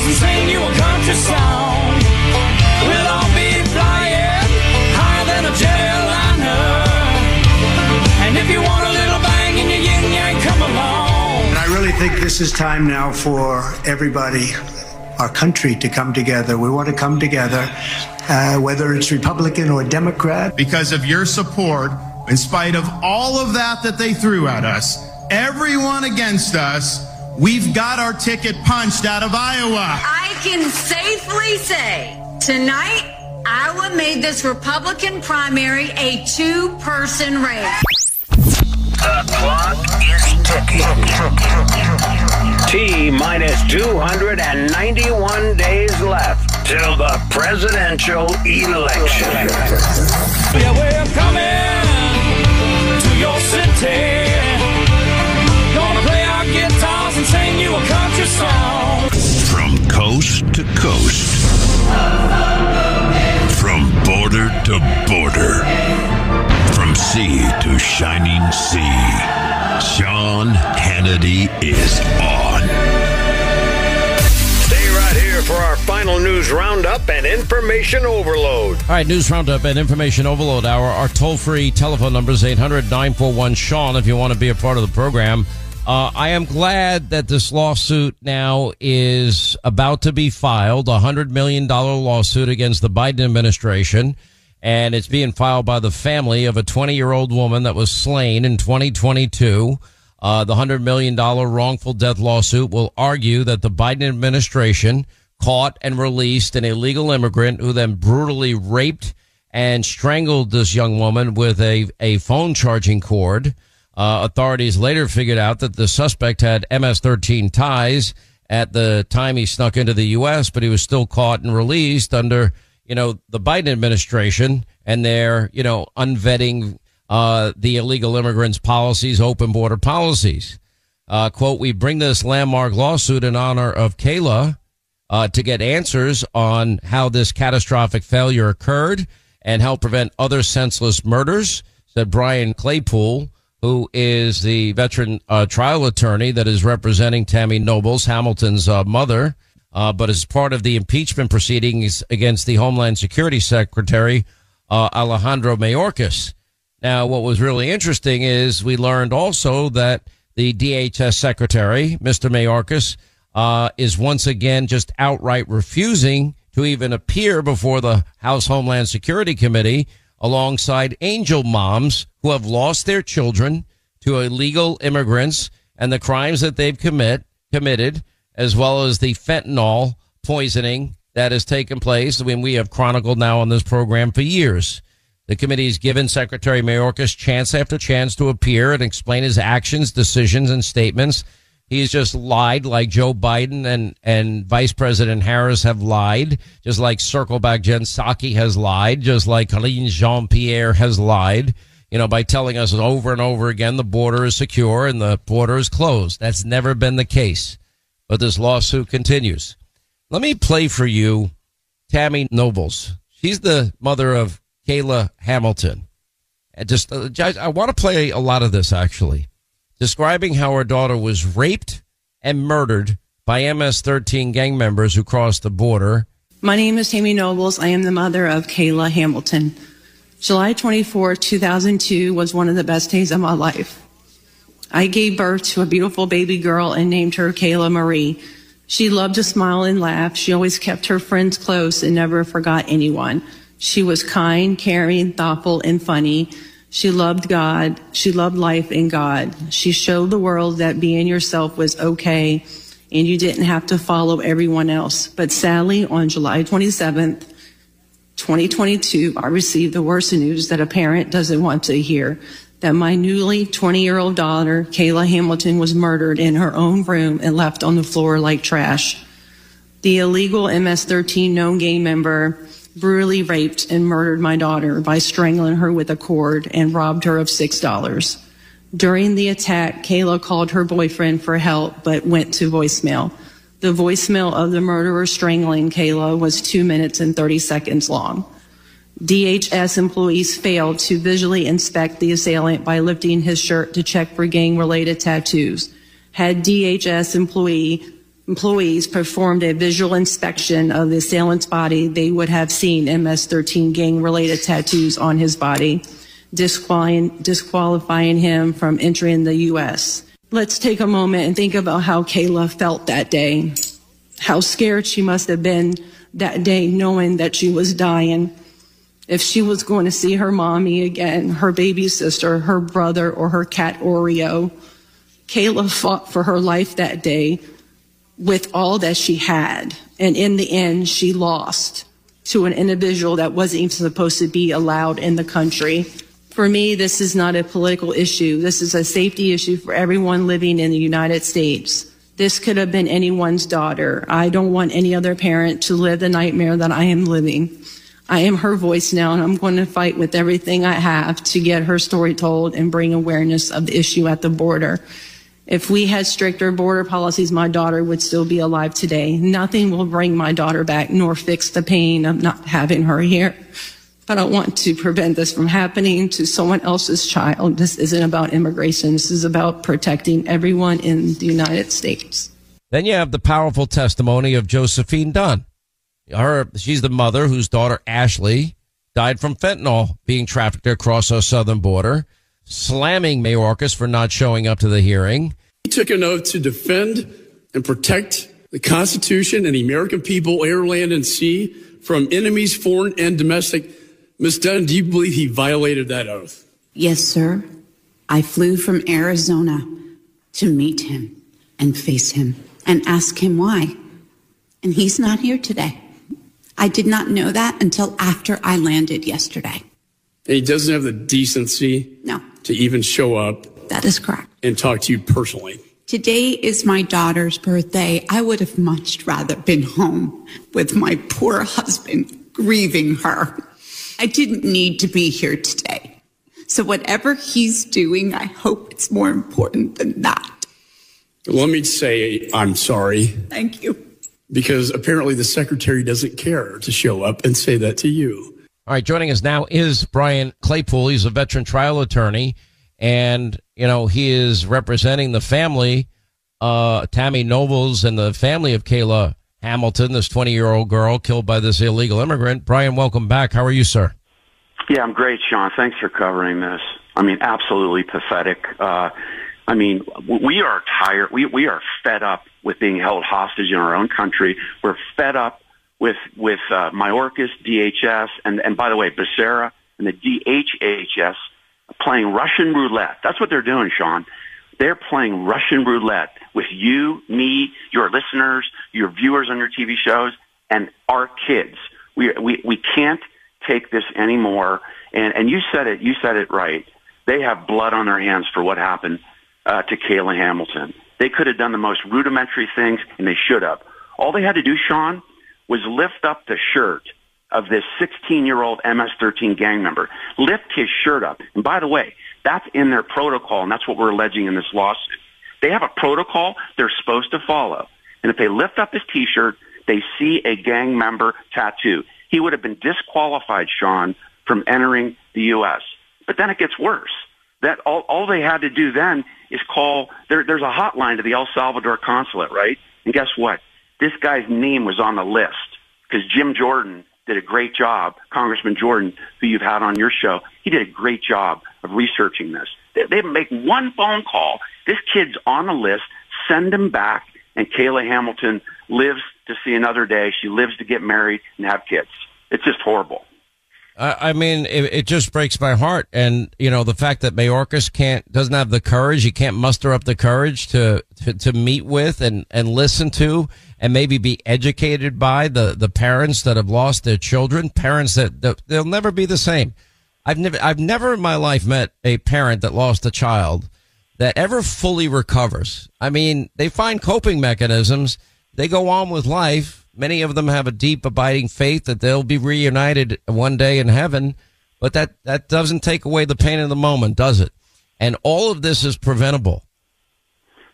guitars and sing you a country song. We'll all be flying higher than a jetliner. And if you want a little bang in your yin yang, come along. And I really think this is time now for everybody, our country, to come together. We want to come together, uh, whether it's Republican or Democrat. because of your support, in spite of all of that that they threw at us, everyone against us, we've got our ticket punched out of Iowa. I can safely say tonight, Iowa made this Republican primary a two person race. The clock is ticking. T minus 291 days left till the presidential election. Yeah, we're coming to your city. A. From coast to coast. From border to border. From sea to shining sea. Sean Hannity is on. Stay right here for our final news roundup and information overload. All right, news roundup and information overload hour. Our toll free telephone number is 800 941 Sean if you want to be a part of the program. Uh, I am glad that this lawsuit now is about to be filed a $100 million lawsuit against the Biden administration. And it's being filed by the family of a 20 year old woman that was slain in 2022. Uh, the $100 million wrongful death lawsuit will argue that the Biden administration caught and released an illegal immigrant who then brutally raped and strangled this young woman with a, a phone charging cord. Uh, authorities later figured out that the suspect had MS-13 ties at the time he snuck into the U.S., but he was still caught and released under, you know, the Biden administration and their, you know, unvetting uh, the illegal immigrants policies, open border policies. Uh, quote, we bring this landmark lawsuit in honor of Kayla uh, to get answers on how this catastrophic failure occurred and help prevent other senseless murders, said Brian Claypool, who is the veteran uh, trial attorney that is representing Tammy Nobles, Hamilton's uh, mother, uh, but as part of the impeachment proceedings against the Homeland Security Secretary, uh, Alejandro Mayorkas. Now, what was really interesting is we learned also that the DHS secretary, Mr. Mayorkas, uh, is once again just outright refusing to even appear before the House Homeland Security Committee alongside angel moms who have lost their children to illegal immigrants and the crimes that they've commit committed, as well as the fentanyl poisoning that has taken place. I mean, we have chronicled now on this program for years The committee's given Secretary Mayorkas chance after chance to appear and explain his actions, decisions, and statements. He's just lied like Joe Biden and, and Vice President Harris have lied, just like Circleback Jen Psaki has lied, just like Karine Jean-Pierre has lied, you know, by telling us over and over again the border is secure and the border is closed. That's never been the case. But this lawsuit continues. Let me play for you Tammy Nobles. She's the mother of Kayla Hamilton. And just, uh, I want to play a lot of this actually describing how her daughter was raped and murdered by MS 13 gang members who crossed the border. My name is Tammy Nobles. I am the mother of Kayla Hamilton. July 24, 2002 was one of the best days of my life. I gave birth to a beautiful baby girl and named her Kayla Marie. She loved to smile and laugh. She always kept her friends close and never forgot anyone. She was kind, caring, thoughtful, and funny. She loved God. She loved life in God. She showed the world that being yourself was okay and you didn't have to follow everyone else. But sadly, on July 27th, 2022, I received the worst news that a parent doesn't want to hear that my newly 20 year old daughter, Kayla Hamilton, was murdered in her own room and left on the floor like trash. The illegal MS 13 known gang member brutally raped and murdered my daughter by strangling her with a cord and robbed her of $6. During the attack, Kayla called her boyfriend for help but went to voicemail. The voicemail of the murderer strangling Kayla was two minutes and 30 seconds long. DHS employees failed to visually inspect the assailant by lifting his shirt to check for gang related tattoos. Had DHS employee employees performed a visual inspection of the assailant's body, they would have seen MS-13 gang-related tattoos on his body, disqualifying, him from entering the U.S. Let's take a moment and think about how Kayla felt that day. How scared she must have been that day knowing that she was dying. If she was going to see her mommy again, her baby sister, her brother, or her cat Oreo. Kayla fought for her life that day with all that she had. And in the end, she lost to an individual that wasn't even supposed to be allowed in the country. For me, this is not a political issue. This is a safety issue for everyone living in the United States. This could have been anyone's daughter. I don't want any other parent to live the nightmare that I am living. I am her voice now, and I'm going to fight with everything I have to get her story told and bring awareness of the issue at the border. If we had stricter border policies, my daughter would still be alive today. Nothing will bring my daughter back nor fix the pain of not having her here. I want to prevent this from happening to someone else's child. This isn't about immigration. This is about protecting everyone in the United States. Then you have the powerful testimony of Josephine Dunn. Her, she's the mother whose daughter Ashley died from fentanyl being trafficked across our southern border, slamming Mayorkas for not showing up to the hearing. Took an oath to defend and protect the Constitution and the American people, air, land, and sea from enemies, foreign and domestic. Ms. Dunn, do you believe he violated that oath? Yes, sir. I flew from Arizona to meet him and face him and ask him why. And he's not here today. I did not know that until after I landed yesterday. And he doesn't have the decency No, to even show up that is correct. and talk to you personally. Today is my daughter's birthday. I would have much rather been home with my poor husband grieving her. I didn't need to be here today. So whatever he's doing, I hope it's more important than that. Let me say I'm sorry Thank you. because apparently the secretary doesn't care to show up and say that to you. All right, joining us now is Brian Claypool. He's a veteran trial attorney, and you know he is representing the family, uh, Tammy Nobles, and the family of Kayla Hamilton, this 20 year old girl killed by this illegal immigrant. Brian, welcome back. How are you, sir? Yeah, I'm great, Sean. Thanks for covering this. I mean, absolutely pathetic. Uh, I mean, we are tired. We we are fed up with being held hostage in our own country. We're fed up with with uh, Mayorkas, DHS, and and by the way, Becerra and the DHHS playing Russian roulette. That's what they're doing, Sean. They're playing Russian roulette with you, me, your listeners, your viewers on your TV shows, and our kids. We we we can't take this anymore. And and you said it. You said it right. They have blood on their hands for what happened uh, to Kayla Hamilton. They could have done the most rudimentary things, and they should have. All they had to do, Sean, was lift up the shirt of this 16-year-old MS-13 gang member. Lift his shirt up. And by the way, that's in their protocol, and that's what we're alleging in this lawsuit. They have a protocol they're supposed to follow. And if they lift up his T-shirt, they see a gang member tattoo. He would have been disqualified, Sean, from entering the U.S. But then it gets worse. That all, all they had to do then is call. There, there's a hotline to the El Salvador consulate, right? And guess what? This guy's name was on the list because Jim Jordan did a great job. Congressman Jordan, who you've had on your show, he did a great job of researching this. They, they make one phone call. This kid's on the list. Send him back, and Kayla Hamilton lives to see another day. She lives to get married and have kids. It's just horrible. I mean, it, it, just breaks my heart. And, you know, the fact that Mayorkas can't, doesn't have the courage, he can't muster up the courage to, to, to meet with and, and listen to and maybe be educated by the, the parents that have lost their children, parents that, that they'll never be the same. I've never, I've never in my life met a parent that lost a child that ever fully recovers. I mean, they find coping mechanisms. They go on with life Many of them have a deep, abiding faith that they'll be reunited one day in heaven, but that, that doesn't take away the pain of the moment, does it? And all of this is preventable.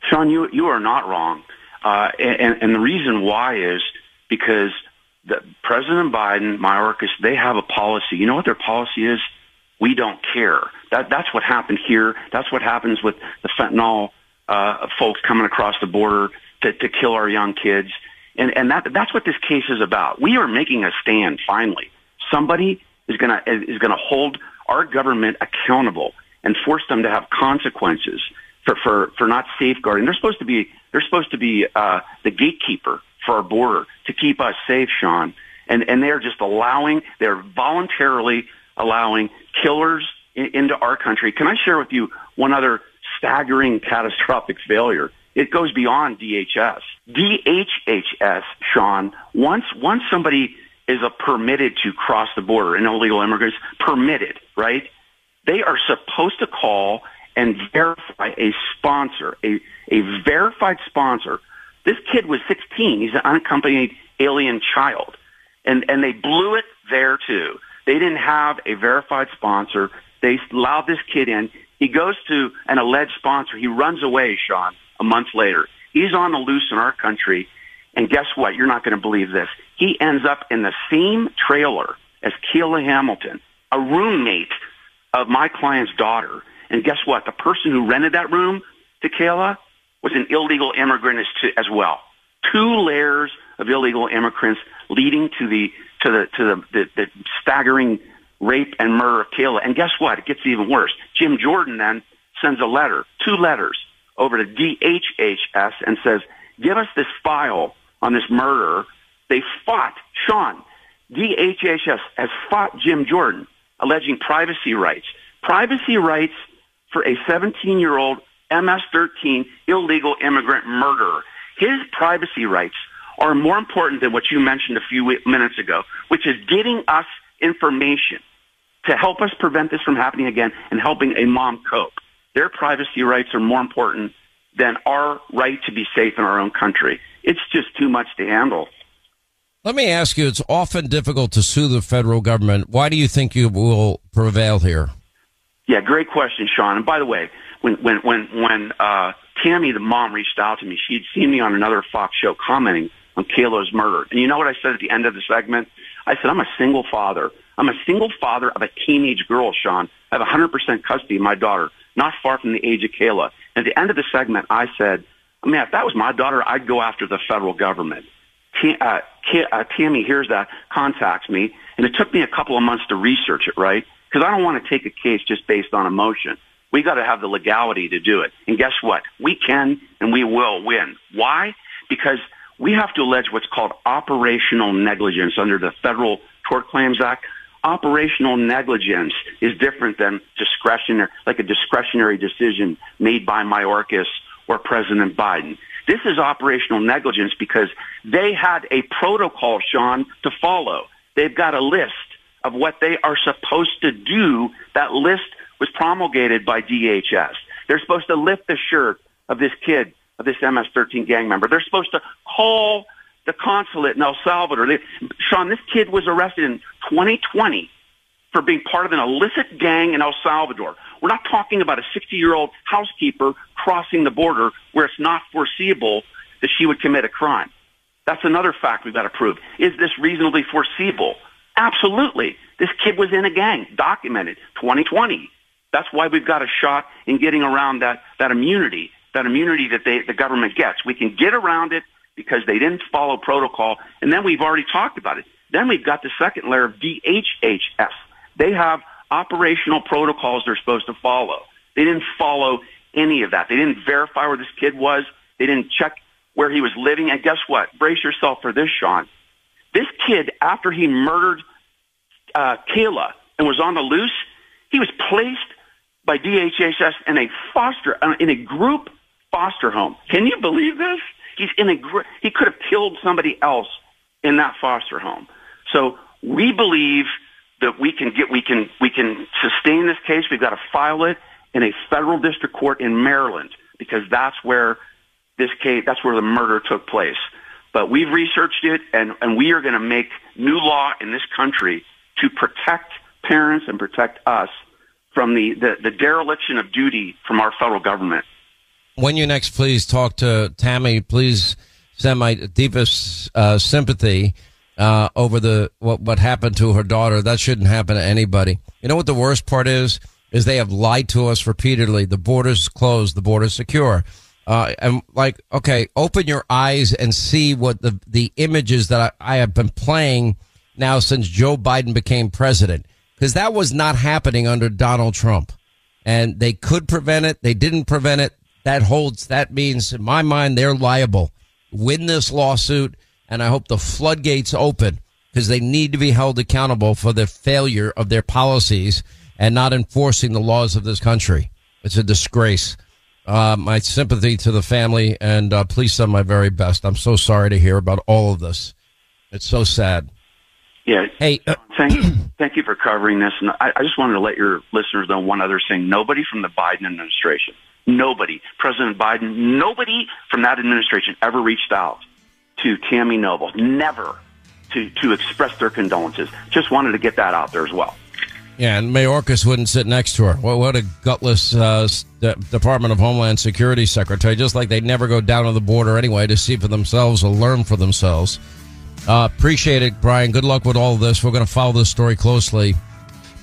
Sean, you, you are not wrong. Uh, and, and the reason why is because the, President Biden, Mayorkas, they have a policy. You know what their policy is? We don't care. That, that's what happened here. That's what happens with the fentanyl uh, folks coming across the border to, to kill our young kids. And, and that, that's what this case is about. We are making a stand, finally. Somebody is going to, is going to hold our government accountable and force them to have consequences for, for, for not safeguarding. They're supposed to be, they're supposed to be, uh, the gatekeeper for our border to keep us safe, Sean. And, and they're just allowing, they're voluntarily allowing killers in, into our country. Can I share with you one other staggering catastrophic failure? It goes beyond DHS. DHHS, Sean, once, once somebody is a permitted to cross the border, an illegal immigrant is permitted, right? They are supposed to call and verify a sponsor, a, a verified sponsor. This kid was 16. He's an unaccompanied alien child. And, and they blew it there too. They didn't have a verified sponsor. They allowed this kid in. He goes to an alleged sponsor. He runs away, Sean a month later. He's on the loose in our country. And guess what? You're not going to believe this. He ends up in the same trailer as Kayla Hamilton, a roommate of my client's daughter. And guess what? The person who rented that room to Kayla was an illegal immigrant as, to, as well. Two layers of illegal immigrants leading to the to the to the, the, the staggering rape and murder of Kayla. And guess what? It gets even worse. Jim Jordan then sends a letter, two letters over to DHHS and says, give us this file on this murder. They fought, Sean, DHHS has fought Jim Jordan, alleging privacy rights. Privacy rights for a 17-year-old MS-13 illegal immigrant murderer. His privacy rights are more important than what you mentioned a few minutes ago, which is getting us information to help us prevent this from happening again and helping a mom cope. Their privacy rights are more important than our right to be safe in our own country. It's just too much to handle. Let me ask you, it's often difficult to sue the federal government. Why do you think you will prevail here? Yeah, great question, Sean. And by the way, when when when when uh, Tammy, the mom, reached out to me, she'd seen me on another Fox show commenting on Kayla's murder. And you know what I said at the end of the segment? I said, I'm a single father. I'm a single father of a teenage girl, Sean. I have 100% custody of my daughter not far from the age of Kayla. At the end of the segment, I said, I mean, if that was my daughter, I'd go after the federal government. T- uh, uh, Tammy hears that, contacts me, and it took me a couple of months to research it, right? Because I don't want to take a case just based on emotion. We got to have the legality to do it. And guess what? We can and we will win. Why? Because we have to allege what's called operational negligence under the Federal Tort Claims Act operational negligence is different than discretionary, like a discretionary decision made by Mayorkas or President Biden. This is operational negligence because they had a protocol, Sean, to follow. They've got a list of what they are supposed to do. That list was promulgated by DHS. They're supposed to lift the shirt of this kid, of this MS-13 gang member. They're supposed to call the consulate in El Salvador. They, Sean, this kid was arrested in 2020 for being part of an illicit gang in El Salvador. We're not talking about a 60-year-old housekeeper crossing the border where it's not foreseeable that she would commit a crime. That's another fact we've got to prove. Is this reasonably foreseeable? Absolutely. This kid was in a gang, documented, 2020. That's why we've got a shot in getting around that, that immunity, that immunity that they, the government gets. We can get around it because they didn't follow protocol. And then we've already talked about it. Then we've got the second layer of DHHS. They have operational protocols they're supposed to follow. They didn't follow any of that. They didn't verify where this kid was. They didn't check where he was living. And guess what? Brace yourself for this, Sean. This kid, after he murdered uh, Kayla and was on the loose, he was placed by DHHS in a foster uh, in a group foster home. Can you believe this? He's in a gr- he could have killed somebody else in that foster home. So we believe that we can get we can we can sustain this case. We've got to file it in a federal district court in Maryland because that's where this case that's where the murder took place. But we've researched it and, and we are going to make new law in this country to protect parents and protect us from the, the, the dereliction of duty from our federal government. When you next please talk to Tammy, please send my deepest uh, sympathy uh, over the what what happened to her daughter. That shouldn't happen to anybody. You know what the worst part is? Is they have lied to us repeatedly. The border's closed. The border's secure. Uh, and like, okay, open your eyes and see what the the images that I, I have been playing now since Joe Biden became president, because that was not happening under Donald Trump, and they could prevent it. They didn't prevent it. That holds. That means, in my mind, they're liable. Win this lawsuit, and I hope the floodgates open because they need to be held accountable for the failure of their policies and not enforcing the laws of this country. It's a disgrace. Uh, my sympathy to the family, and uh, please send my very best. I'm so sorry to hear about all of this. It's so sad. Yeah. Hey, uh, thank thank you for covering this. And I, I just wanted to let your listeners know one other thing. Nobody from the Biden administration, nobody, President Biden, nobody from that administration ever reached out to Tammy Noble. Never to to express their condolences. Just wanted to get that out there as well. Yeah, and Mayorkas wouldn't sit next to her. What, what a gutless uh, Department of Homeland Security secretary. Just like they never go down to the border anyway to see for themselves or learn for themselves. Uh, appreciate it, Brian. Good luck with all this. We're going to follow this story closely.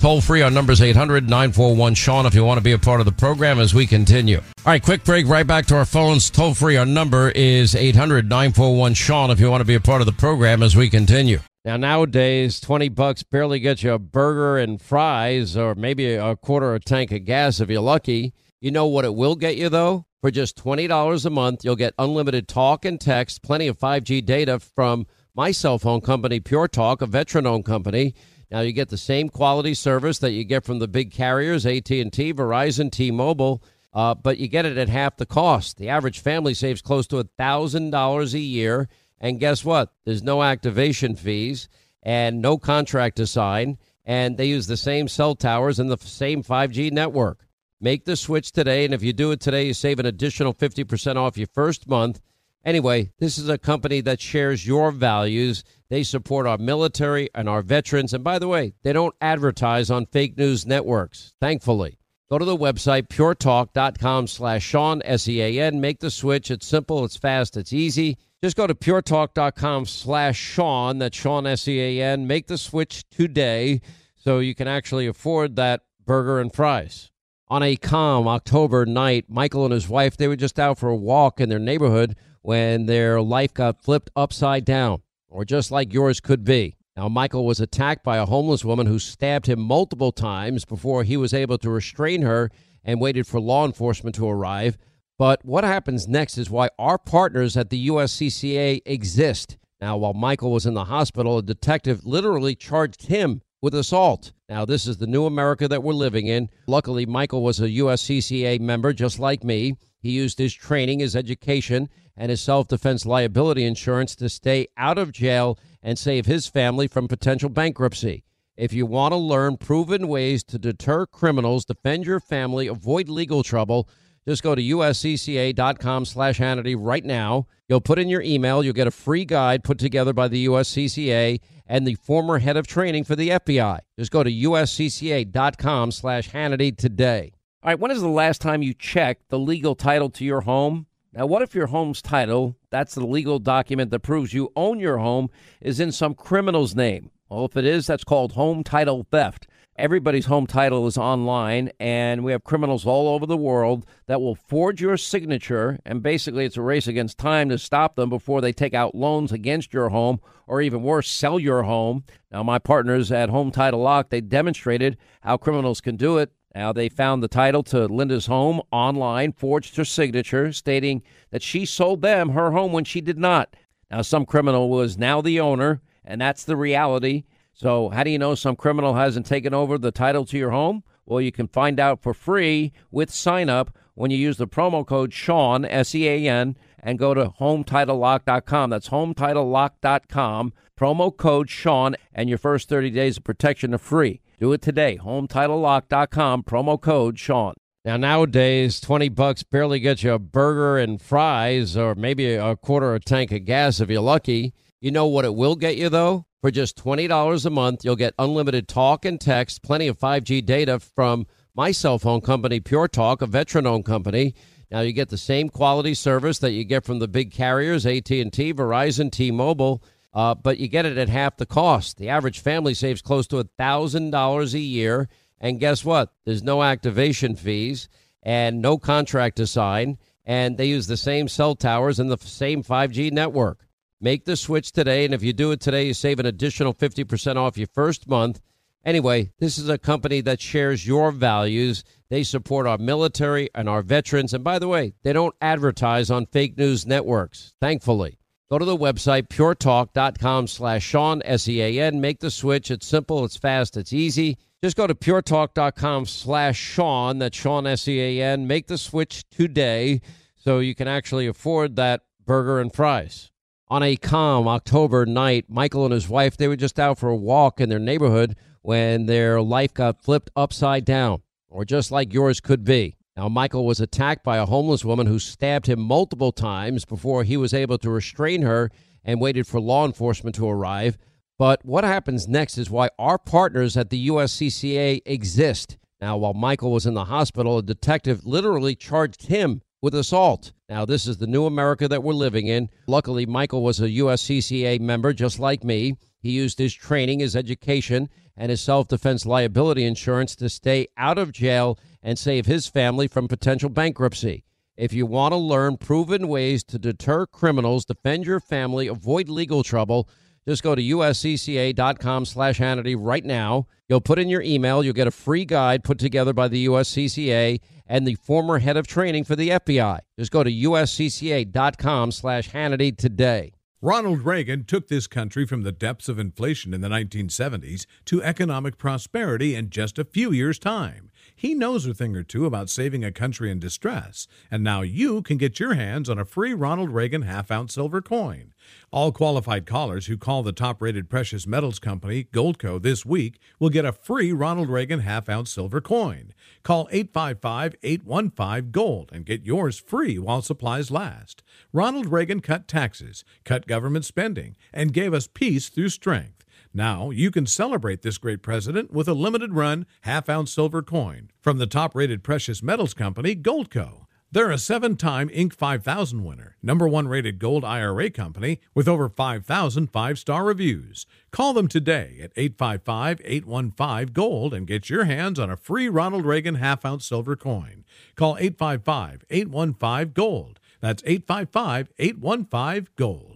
Toll free on numbers 800 941 Sean if you want to be a part of the program as we continue. All right, quick break. Right back to our phones. Toll free. Our number is 800 941 Sean if you want to be a part of the program as we continue. Now, nowadays, 20 bucks barely gets you a burger and fries or maybe a quarter of a tank of gas if you're lucky. You know what it will get you, though? For just $20 a month, you'll get unlimited talk and text, plenty of 5G data from my cell phone company, Pure Talk, a veteran-owned company. Now, you get the same quality service that you get from the big carriers, AT&T, Verizon, T-Mobile, uh, but you get it at half the cost. The average family saves close to $1,000 a year – and guess what? There's no activation fees and no contract to sign. And they use the same cell towers and the same 5G network. Make the switch today. And if you do it today, you save an additional 50% off your first month. Anyway, this is a company that shares your values. They support our military and our veterans. And by the way, they don't advertise on fake news networks, thankfully. Go to the website, puretalk.com slash Sean, S-E-A-N. Make the switch. It's simple, it's fast, it's easy. Just go to puretalk.com slash Sean. That's Sean, S E A N. Make the switch today so you can actually afford that burger and fries. On a calm October night, Michael and his wife, they were just out for a walk in their neighborhood when their life got flipped upside down, or just like yours could be. Now, Michael was attacked by a homeless woman who stabbed him multiple times before he was able to restrain her and waited for law enforcement to arrive. But what happens next is why our partners at the USCCA exist. Now, while Michael was in the hospital, a detective literally charged him with assault. Now, this is the new America that we're living in. Luckily, Michael was a USCCA member just like me. He used his training, his education, and his self defense liability insurance to stay out of jail and save his family from potential bankruptcy. If you want to learn proven ways to deter criminals, defend your family, avoid legal trouble, just go to uscca.com slash Hannity right now. You'll put in your email. You'll get a free guide put together by the USCCA and the former head of training for the FBI. Just go to uscca.com slash Hannity today. All right, when is the last time you checked the legal title to your home? Now, what if your home's title, that's the legal document that proves you own your home, is in some criminal's name? Well, if it is, that's called home title theft. Everybody's home title is online, and we have criminals all over the world that will forge your signature. And basically, it's a race against time to stop them before they take out loans against your home, or even worse, sell your home. Now, my partners at Home Title Lock, they demonstrated how criminals can do it. Now, they found the title to Linda's home online, forged her signature, stating that she sold them her home when she did not. Now, some criminal was now the owner, and that's the reality. So, how do you know some criminal hasn't taken over the title to your home? Well, you can find out for free with sign up when you use the promo code Sean, S E A N, and go to HometitleLock.com. That's HometitleLock.com. Promo code Sean, and your first 30 days of protection are free. Do it today. HometitleLock.com. Promo code Sean. Now, nowadays, 20 bucks barely gets you a burger and fries, or maybe a quarter of a tank of gas if you're lucky. You know what it will get you, though? For just $20 a month, you'll get unlimited talk and text, plenty of 5G data from my cell phone company, Pure Talk, a veteran-owned company. Now you get the same quality service that you get from the big carriers, AT&T, Verizon, T-Mobile, uh, but you get it at half the cost. The average family saves close to $1,000 a year. And guess what? There's no activation fees and no contract to sign. And they use the same cell towers and the same 5G network. Make the switch today, and if you do it today, you save an additional 50% off your first month. Anyway, this is a company that shares your values. They support our military and our veterans. And by the way, they don't advertise on fake news networks, thankfully. Go to the website, puretalk.com slash Sean, S-E-A-N. Make the switch. It's simple, it's fast, it's easy. Just go to puretalk.com slash Sean, that's Sean, S-E-A-N. Make the switch today so you can actually afford that burger and fries. On a calm October night, Michael and his wife, they were just out for a walk in their neighborhood when their life got flipped upside down, or just like yours could be. Now, Michael was attacked by a homeless woman who stabbed him multiple times before he was able to restrain her and waited for law enforcement to arrive. But what happens next is why our partners at the USCCA exist. Now, while Michael was in the hospital, a detective literally charged him with assault. Now, this is the new America that we're living in. Luckily, Michael was a USCCA member just like me. He used his training, his education, and his self defense liability insurance to stay out of jail and save his family from potential bankruptcy. If you want to learn proven ways to deter criminals, defend your family, avoid legal trouble, just go to uscca.com slash Hannity right now. You'll put in your email. You'll get a free guide put together by the USCCA and the former head of training for the FBI. Just go to uscca.com slash Hannity today. Ronald Reagan took this country from the depths of inflation in the 1970s to economic prosperity in just a few years' time. He knows a thing or two about saving a country in distress, and now you can get your hands on a free Ronald Reagan half ounce silver coin. All qualified callers who call the top rated precious metals company, Goldco, this week will get a free Ronald Reagan half ounce silver coin. Call 855 815 Gold and get yours free while supplies last. Ronald Reagan cut taxes, cut government spending, and gave us peace through strength. Now you can celebrate this great president with a limited run half ounce silver coin from the top rated precious metals company, Goldco. They're a seven time Inc. 5000 winner, number one rated gold IRA company with over 5,000 five star reviews. Call them today at 855 815 Gold and get your hands on a free Ronald Reagan half ounce silver coin. Call 855 815 Gold. That's 855 815 Gold.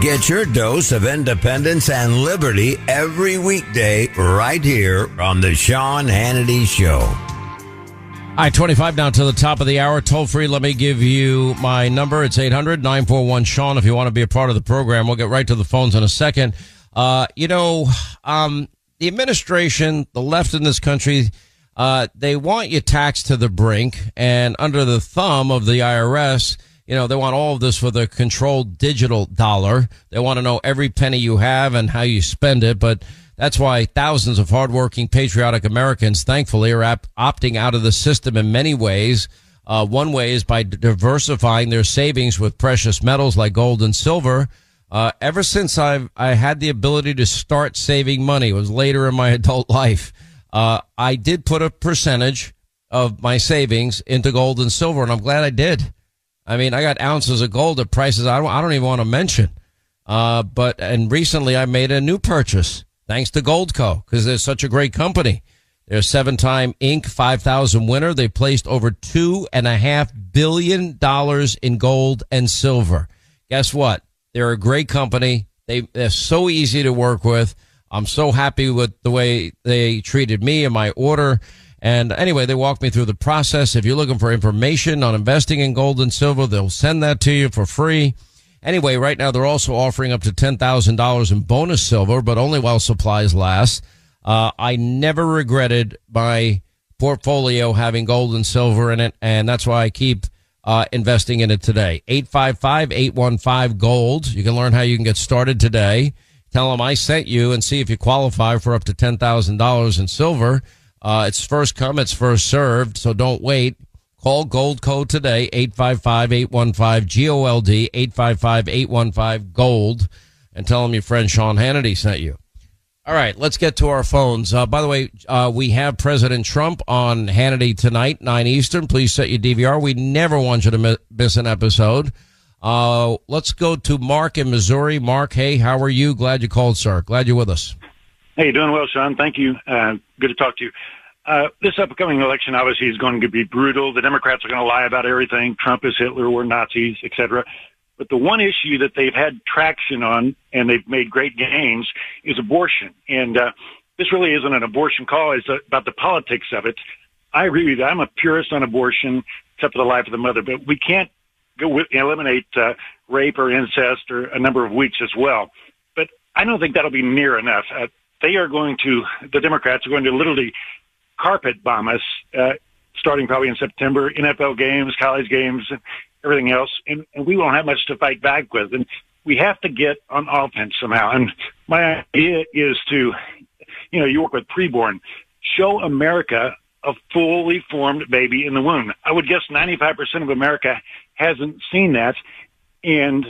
Get your dose of independence and liberty every weekday right here on the Sean Hannity Show. All right, 25 now to the top of the hour. Toll free. Let me give you my number. It's 800 941 Sean if you want to be a part of the program. We'll get right to the phones in a second. Uh, you know, um, the administration, the left in this country, uh, they want you taxed to the brink and under the thumb of the IRS. You know, they want all of this for the controlled digital dollar. They want to know every penny you have and how you spend it. But That's why thousands of hardworking, patriotic Americans, thankfully, are op- opting out of the system in many ways. Uh, one way is by diversifying their savings with precious metals like gold and silver. Uh, ever since I've I had the ability to start saving money, it was later in my adult life. Uh, I did put a percentage of my savings into gold and silver, and I'm glad I did. I mean, I got ounces of gold at prices I don't, I don't even want to mention. Uh, but and recently I made a new purchase thanks to Goldco because they're such a great company. They're a seven-time Inc. 5000 winner. They placed over two and a half billion dollars in gold and silver. Guess what? They're a great company. They, they're so easy to work with. I'm so happy with the way they treated me and my order. And anyway, they walked me through the process. If you're looking for information on investing in gold and silver, they'll send that to you for free. Anyway, right now they're also offering up to $10,000 in bonus silver, but only while supplies last. Uh, I never regretted my portfolio having gold and silver in it, and that's why I keep uh, investing in it today. 855-815-GOLD. You can learn how you can get started today. Tell them I sent you and see if you qualify for up to $10,000 in silver. Uh, it's first come, it's first served, so don't wait. Call Goldco today, 855-815-GOLD, 855-815-GOLD, and tell them your friend Sean Hannity sent you. All right, let's get to our phones. Uh, by the way, uh, we have President Trump on Hannity tonight, 9 Eastern. Please set your DVR. We never want you to miss an episode. Uh, let's go to Mark in Missouri. Mark, hey, how are you? Glad you called, sir. Glad you're with us. Hey, doing well, Sean. Thank you. Uh, good to talk to you. Uh, this upcoming election obviously is going to be brutal. The Democrats are going to lie about everything. Trump is Hitler, we're Nazis, etc. But the one issue that they've had traction on and they've made great gains is abortion. And uh, this really isn't an abortion call; it's about the politics of it. I agree with you. I'm a purist on abortion, except for the life of the mother. But we can't go with, eliminate uh, rape or incest or a number of weeks as well. But I don't think that'll be near enough. Uh, they are going to, the Democrats are going to literally carpet bomb us, uh, starting probably in September, NFL games, college games, everything else. And, and we won't have much to fight back with. And we have to get on offense somehow. And my idea is to, you know, you work with preborn, show America a fully formed baby in the womb. I would guess 95% of America hasn't seen that. And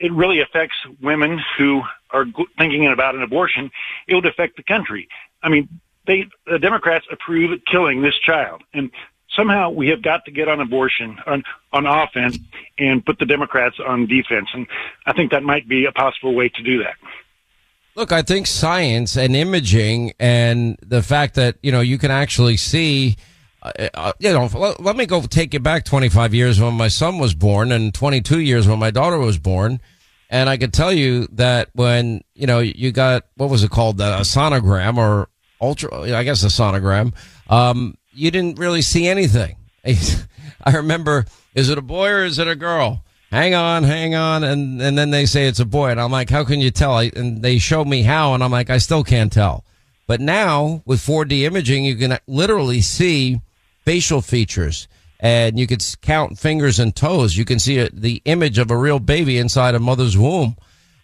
it really affects women who are thinking about an abortion. It would affect the country. I mean, they, the Democrats approve killing this child. And somehow we have got to get on abortion on, on offense and put the Democrats on defense. And I think that might be a possible way to do that. Look, I think science and imaging and the fact that, you know, you can actually see, uh, you know, let, let, me go take you back 25 years when my son was born and 22 years when my daughter was born. And I could tell you that when, you know, you got, what was it called? A sonogram or ultra, I guess a sonogram. Um, you didn't really see anything. I remember, is it a boy or is it a girl? Hang on, hang on. And, and then they say it's a boy. And I'm like, how can you tell? I, and they showed me how. And I'm like, I still can't tell. But now with 4D imaging, you can literally see facial features and you can count fingers and toes. You can see a, the image of a real baby inside a mother's womb.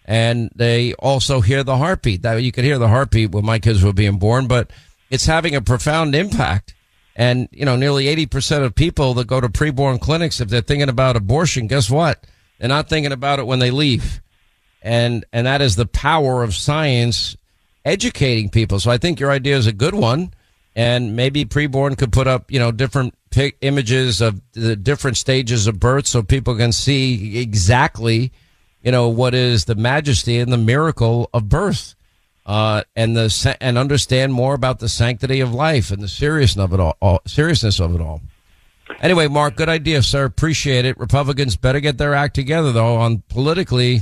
And they also hear the heartbeat. That you could hear the heartbeat when my kids were being born, but it's having a profound impact. And, you know, nearly 80% of people that go to preborn clinics, if they're thinking about abortion, guess what? They're not thinking about it when they leave. And, and that is the power of science educating people. So I think your idea is a good one. And maybe preborn could put up, you know, different pic- images of the different stages of birth so people can see exactly, you know, what is the majesty and the miracle of birth uh, and the and understand more about the sanctity of life and the seriousness of it all, all, seriousness of it all. Anyway, Mark, good idea, sir. Appreciate it. Republicans better get their act together, though. On politically,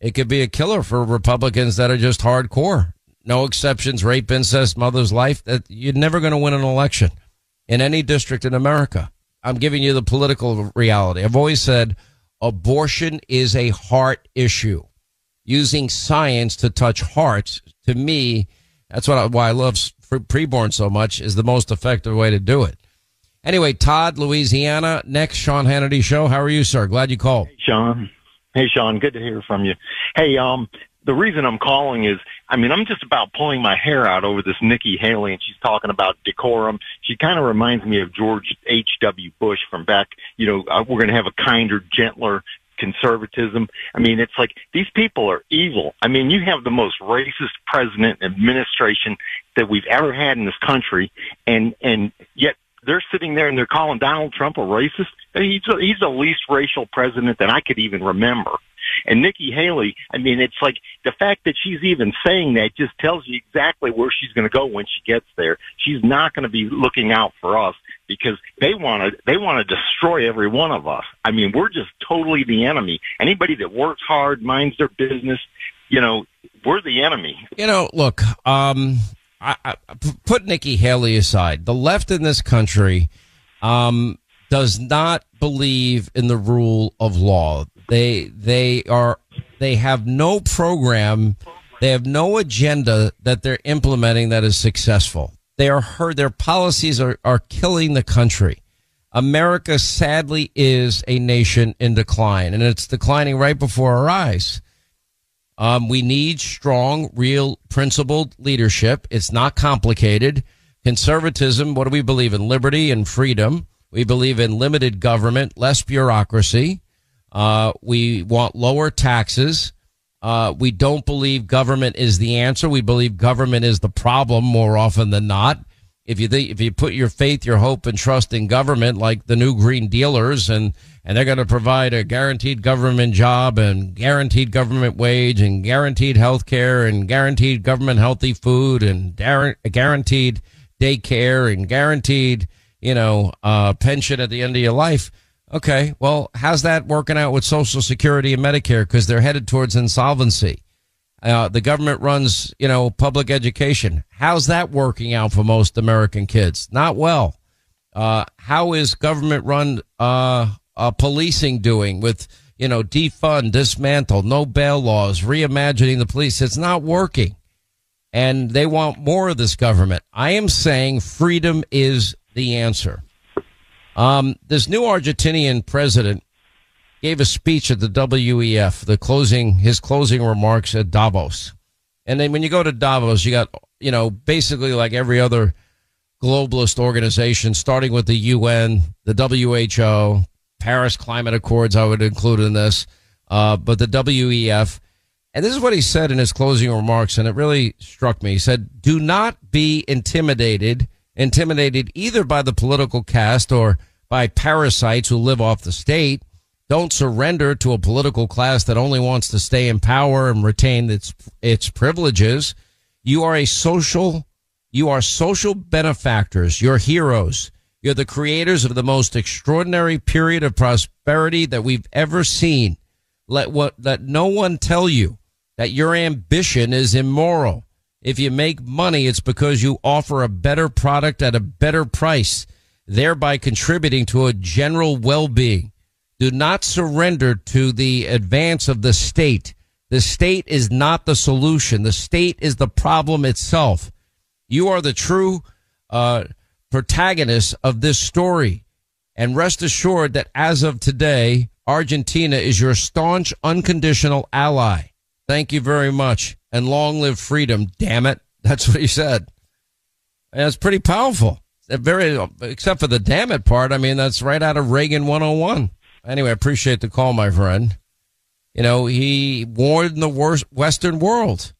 it could be a killer for Republicans that are just hardcore. No exceptions, rape, incest, mother's life. That you're never going to win an election in any district in America. I'm giving you the political reality. I've always said abortion is a heart issue using science to touch hearts. To me, that's what I, why I love preborn so much is the most effective way to do it. Anyway, Todd, Louisiana, next Sean Hannity show. How are you, sir? Glad you called. Hey, Sean. Hey, Sean. Good to hear from you. Hey, um, the reason I'm calling is I mean, I'm just about pulling my hair out over this Nikki Haley, and she's talking about decorum. She kind of reminds me of George H.W. Bush from back, you know, uh, we're going to have a kinder, gentler conservatism. I mean, it's like these people are evil. I mean, you have the most racist president administration that we've ever had in this country, and and yet they're sitting there and they're calling Donald Trump a racist. He's a, he's the least racial president that I could even remember. And Nikki Haley, I mean, it's like the fact that she's even saying that just tells you exactly where she's going to go when she gets there. She's not going to be looking out for us because they want to they want to destroy every one of us. I mean, we're just totally the enemy. Anybody that works hard, minds their business, you know, we're the enemy. You know, look, um, I, I, put Nikki Haley aside. The left in this country um, does not believe in the rule of law. They they are they have no program. They have no agenda that they're implementing that is successful. They are hurt. Their policies are, are killing the country. America sadly is a nation in decline and it's declining right before our eyes. Um, we need strong, real, principled leadership. It's not complicated. Conservatism, what do we believe in? Liberty and freedom. We believe in limited government, less bureaucracy. Uh, we want lower taxes. Uh, we don't believe government is the answer. We believe government is the problem more often than not. If you think, if you put your faith, your hope, and trust in government, like the new green dealers, and and they're going to provide a guaranteed government job and guaranteed government wage and guaranteed health care and guaranteed government healthy food and guaranteed daycare and guaranteed, you know, uh, pension at the end of your life Okay. Well, how's that working out with Social Security and Medicare? Because they're headed towards insolvency. Uh, the government runs, you know, public education. How's that working out for most American kids? Not well. Uh, how is government run uh, uh, policing doing with, you know, defund, dismantle, no bail laws, reimagining the police? It's not working. And they want more of this government. I am saying freedom is the answer. Um, this new Argentinian president gave a speech at the WEF, the closing, his closing remarks at Davos. And then when you go to Davos, you got, you know, basically like every other globalist organization, starting with the UN, the WHO, Paris Climate Accords, I would include in this, uh, but the WEF. And this is what he said in his closing remarks, and it really struck me. He said, Do not be intimidated intimidated either by the political caste or by parasites who live off the state. Don't surrender to a political class that only wants to stay in power and retain its its privileges. You are a social you are social benefactors. You're heroes. You're the creators of the most extraordinary period of prosperity that we've ever seen. Let what let no one tell you that your ambition is immoral. If you make money, it's because you offer a better product at a better price, thereby contributing to a general well-being. Do not surrender to the advance of the state. The state is not the solution. The state is the problem itself. You are the true uh, protagonist of this story. And rest assured that as of today, Argentina is your staunch, unconditional ally. Thank you very much and long live freedom. Damn it. That's what he said. And it's pretty powerful. Uh, very, except for the damn it part. I mean, that's right out of Reagan 101. Anyway, I appreciate the call, my friend. You know, he warned the Western world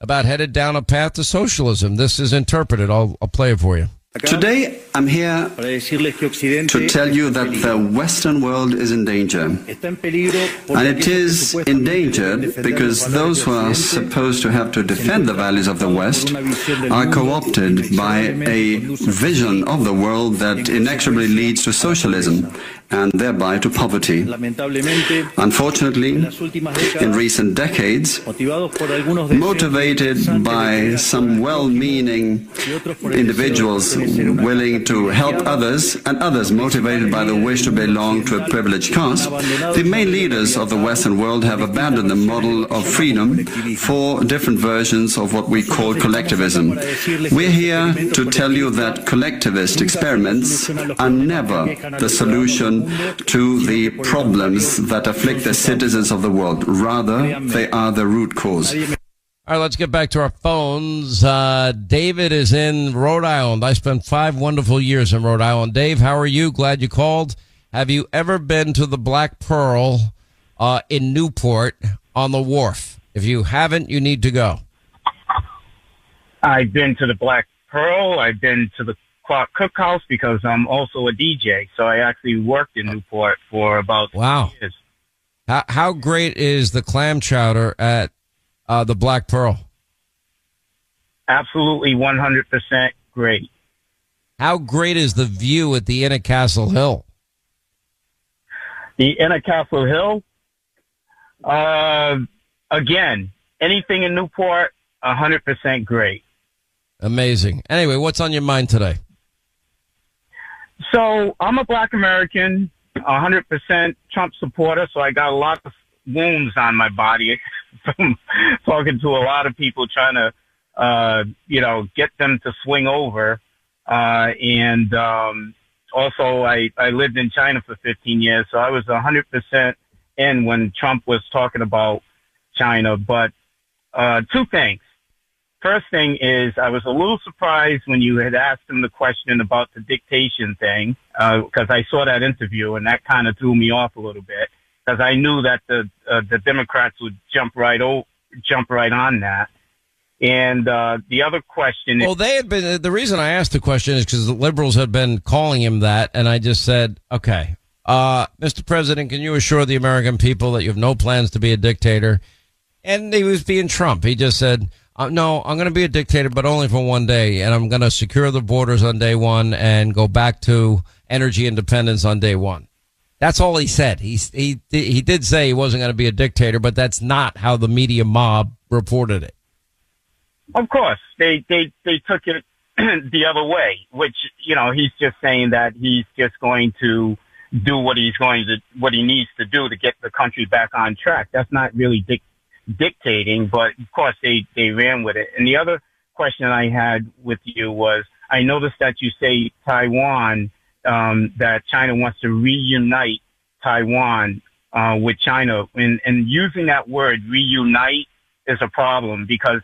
about headed down a path to socialism. This is interpreted. I'll, I'll play it for you. Today, I'm here to tell you that the Western world is in danger. And it is endangered because those who are supposed to have to defend the values of the West are co-opted by a vision of the world that inexorably leads to socialism and thereby to poverty. Unfortunately, in recent decades, motivated by some well-meaning individuals willing to help others and others motivated by the wish to belong to a privileged caste, the main leaders of the Western world have abandoned the model of freedom for different versions of what we call collectivism. We're here to tell you that collectivist experiments are never the solution to the problems that afflict the citizens of the world. Rather, they are the root cause. All right, let's get back to our phones. Uh, David is in Rhode Island. I spent five wonderful years in Rhode Island. Dave, how are you? Glad you called. Have you ever been to the Black Pearl uh, in Newport on the wharf? If you haven't, you need to go. I've been to the Black Pearl. I've been to the Clarke Cooke House because I'm also a DJ. So I actually worked in Newport for about Wow. years. How, how great is the clam chowder at uh, the Black Pearl? Absolutely 100% great. How great is the view at the Inn at Castle Hill? The Inn at Castle Hill, uh, again, anything in Newport, 100% great. Amazing. Anyway, what's on your mind today? So I'm a black American, 100% Trump supporter, so I got a lot of wounds on my body from talking to a lot of people trying to, uh, you know, get them to swing over. Uh, and, um, also I, I lived in China for 15 years, so I was 100% in when Trump was talking about China. But, uh, two things. First thing is I was a little surprised when you had asked him the question about the dictation thing, because I saw that interview and that kind of threw me off a little bit because I knew that the uh, the Democrats would jump right o- jump right on that. And uh, the other question Well, they had been. The reason I asked the question is because the liberals had been calling him that, and I just said, "Okay, uh, Mr. President, can you assure the American people that you have no plans to be a dictator?" And he was being Trump. He just said, uh, "No, I'm going to be a dictator, but only for one day, and I'm going to secure the borders on day one and go back to energy independence on day one." That's all he said. He he he did say he wasn't going to be a dictator, but that's not how the media mob reported it. Of course, they they they took it the other way, which you know he's just saying that he's just going to do what he's going to what he needs to do to get the country back on track. That's not really dic- dictating, but of course they they ran with it. And the other question I had with you was, I noticed that you say Taiwan um, that China wants to reunite Taiwan uh, with China, and and using that word reunite is a problem because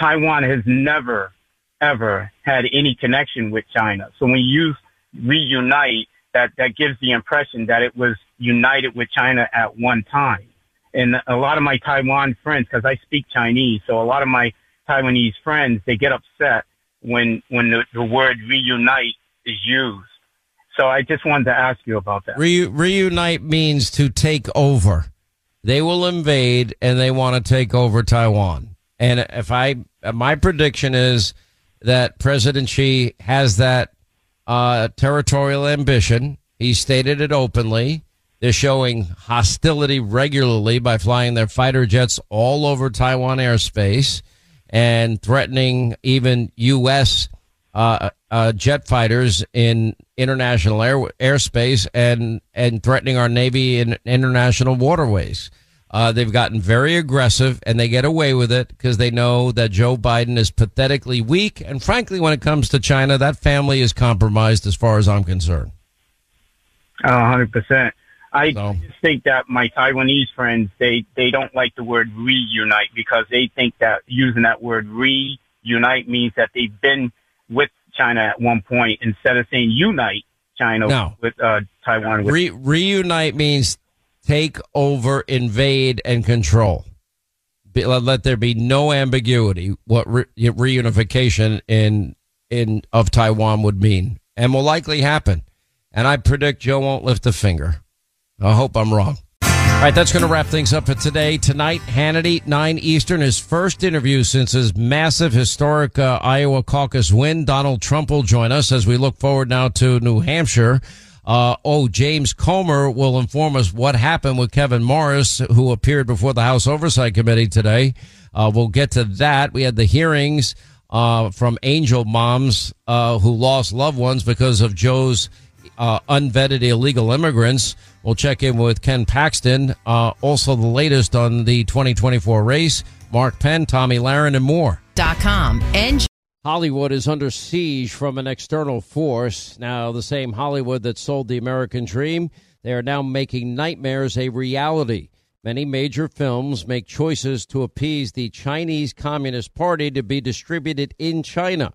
Taiwan has never, ever had any connection with China. So when you use reunite, that, that gives the impression that it was united with China at one time. And a lot of my Taiwan friends, because I speak Chinese, so a lot of my Taiwanese friends, they get upset when, when the, the word reunite is used. So I just wanted to ask you about that. Re- reunite means to take over. They will invade and they want to take over Taiwan. And if I, my prediction is that President Xi has that uh, territorial ambition. He stated it openly. They're showing hostility regularly by flying their fighter jets all over Taiwan airspace and threatening even U.S. Uh, uh, jet fighters in international air, airspace and and threatening our navy in international waterways. Uh, they've gotten very aggressive and they get away with it because they know that Joe Biden is pathetically weak. And frankly, when it comes to China, that family is compromised as far as I'm concerned. Hundred percent. I just think that my Taiwanese friends they they don't like the word reunite because they think that using that word reunite means that they've been with China at one point instead of saying unite China No. with uh, Taiwan. With, Re- reunite means take over, invade, and control. Be, let, let there be no ambiguity what re- reunification in in of Taiwan would mean, and will likely happen. And I predict Joe won't lift a finger. I hope I'm wrong. All right, that's going to wrap things up for today. Tonight, Hannity, 9 Eastern, his first interview since his massive historic uh, Iowa caucus win. Donald Trump will join us as we look forward now to New Hampshire. Uh, oh, James Comer will inform us what happened with Kevin Morris, who appeared before the House Oversight Committee today. Uh, we'll get to that. We had the hearings uh, from angel moms uh, who lost loved ones because of Joe's uh, unvetted illegal immigrants. We'll check in with Ken Paxton. Uh, also, the latest on the 2024 race. Mark Penn, Tomi Lahren, and more. Dot com and Hollywood is under siege from an external force. Now, the same Hollywood that sold the American dream, they are now making nightmares a reality. Many major films make choices to appease the Chinese Communist Party to be distributed in China.